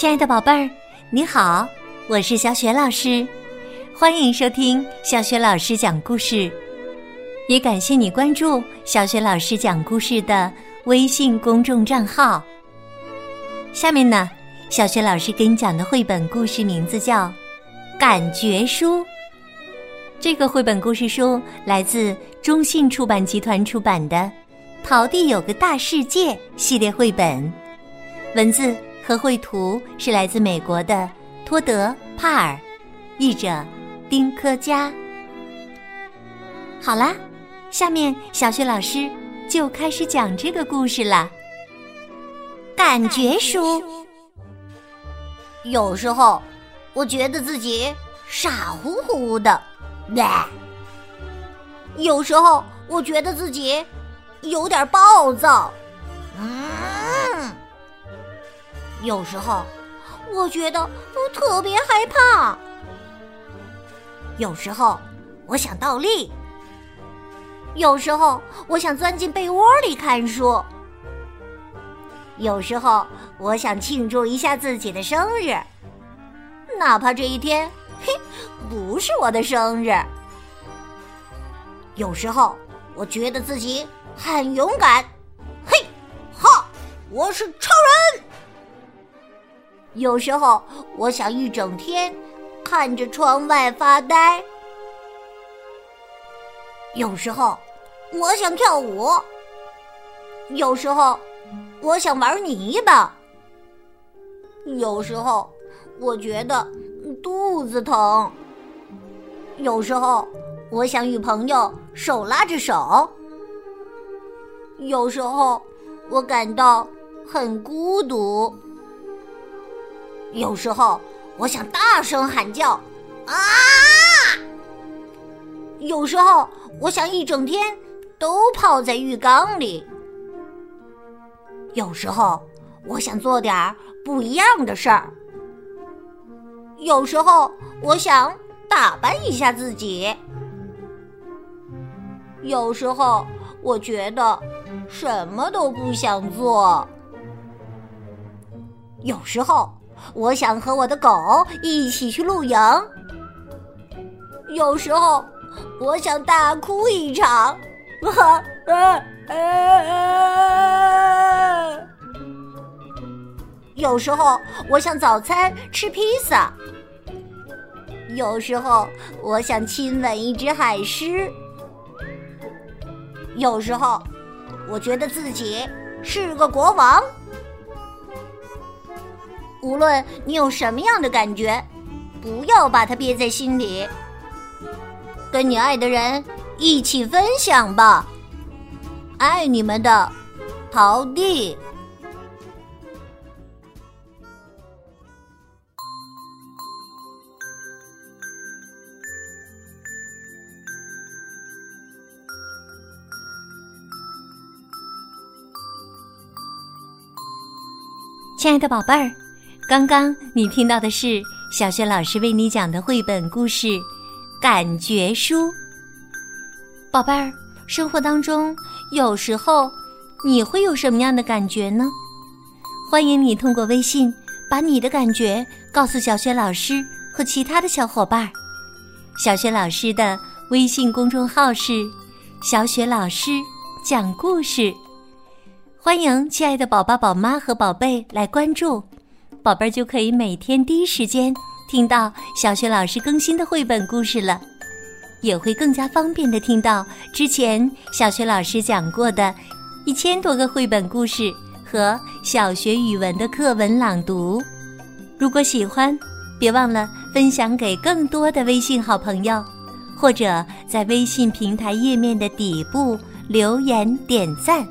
亲爱的宝贝儿，你好，我是小雪老师，欢迎收听小雪老师讲故事，也感谢你关注小雪老师讲故事的微信公众账号。下面呢，小雪老师给你讲的绘本故事名字叫《感觉书》。这个绘本故事书来自中信出版集团出版的《淘地有个大世界》系列绘本，文字。和绘图是来自美国的托德·帕尔，译者丁科佳。好啦，下面小雪老师就开始讲这个故事了。感觉书，有时候我觉得自己傻乎乎的，有时候我觉得自己有点暴躁，嗯。有时候，我觉得我特别害怕；有时候，我想倒立；有时候，我想钻进被窝里看书；有时候，我想庆祝一下自己的生日，哪怕这一天，嘿，不是我的生日；有时候，我觉得自己很勇敢，嘿，哈，我是超人。有时候，我想一整天看着窗外发呆；有时候，我想跳舞；有时候，我想玩泥巴；有时候，我觉得肚子疼；有时候，我想与朋友手拉着手；有时候，我感到很孤独。有时候，我想大声喊叫，啊！有时候，我想一整天都泡在浴缸里。有时候，我想做点不一样的事儿。有时候，我想打扮一下自己。有时候，我觉得什么都不想做。有时候。我想和我的狗一起去露营。有时候，我想大哭一场。啊啊啊啊有时候，我想早餐吃披萨。有时候，我想亲吻一只海狮。有时候，我觉得自己是个国王。无论你有什么样的感觉，不要把它憋在心里，跟你爱的人一起分享吧。爱你们的，陶弟。亲爱的宝贝儿。刚刚你听到的是小学老师为你讲的绘本故事《感觉书》。宝贝儿，生活当中有时候你会有什么样的感觉呢？欢迎你通过微信把你的感觉告诉小学老师和其他的小伙伴。小学老师的微信公众号是“小雪老师讲故事”，欢迎亲爱的宝宝、宝妈和宝贝来关注。宝贝儿就可以每天第一时间听到小学老师更新的绘本故事了，也会更加方便的听到之前小学老师讲过的一千多个绘本故事和小学语文的课文朗读。如果喜欢，别忘了分享给更多的微信好朋友，或者在微信平台页面的底部留言点赞。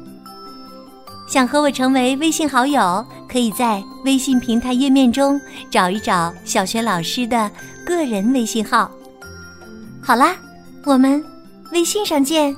想和我成为微信好友，可以在微信平台页面中找一找小学老师的个人微信号。好啦，我们微信上见。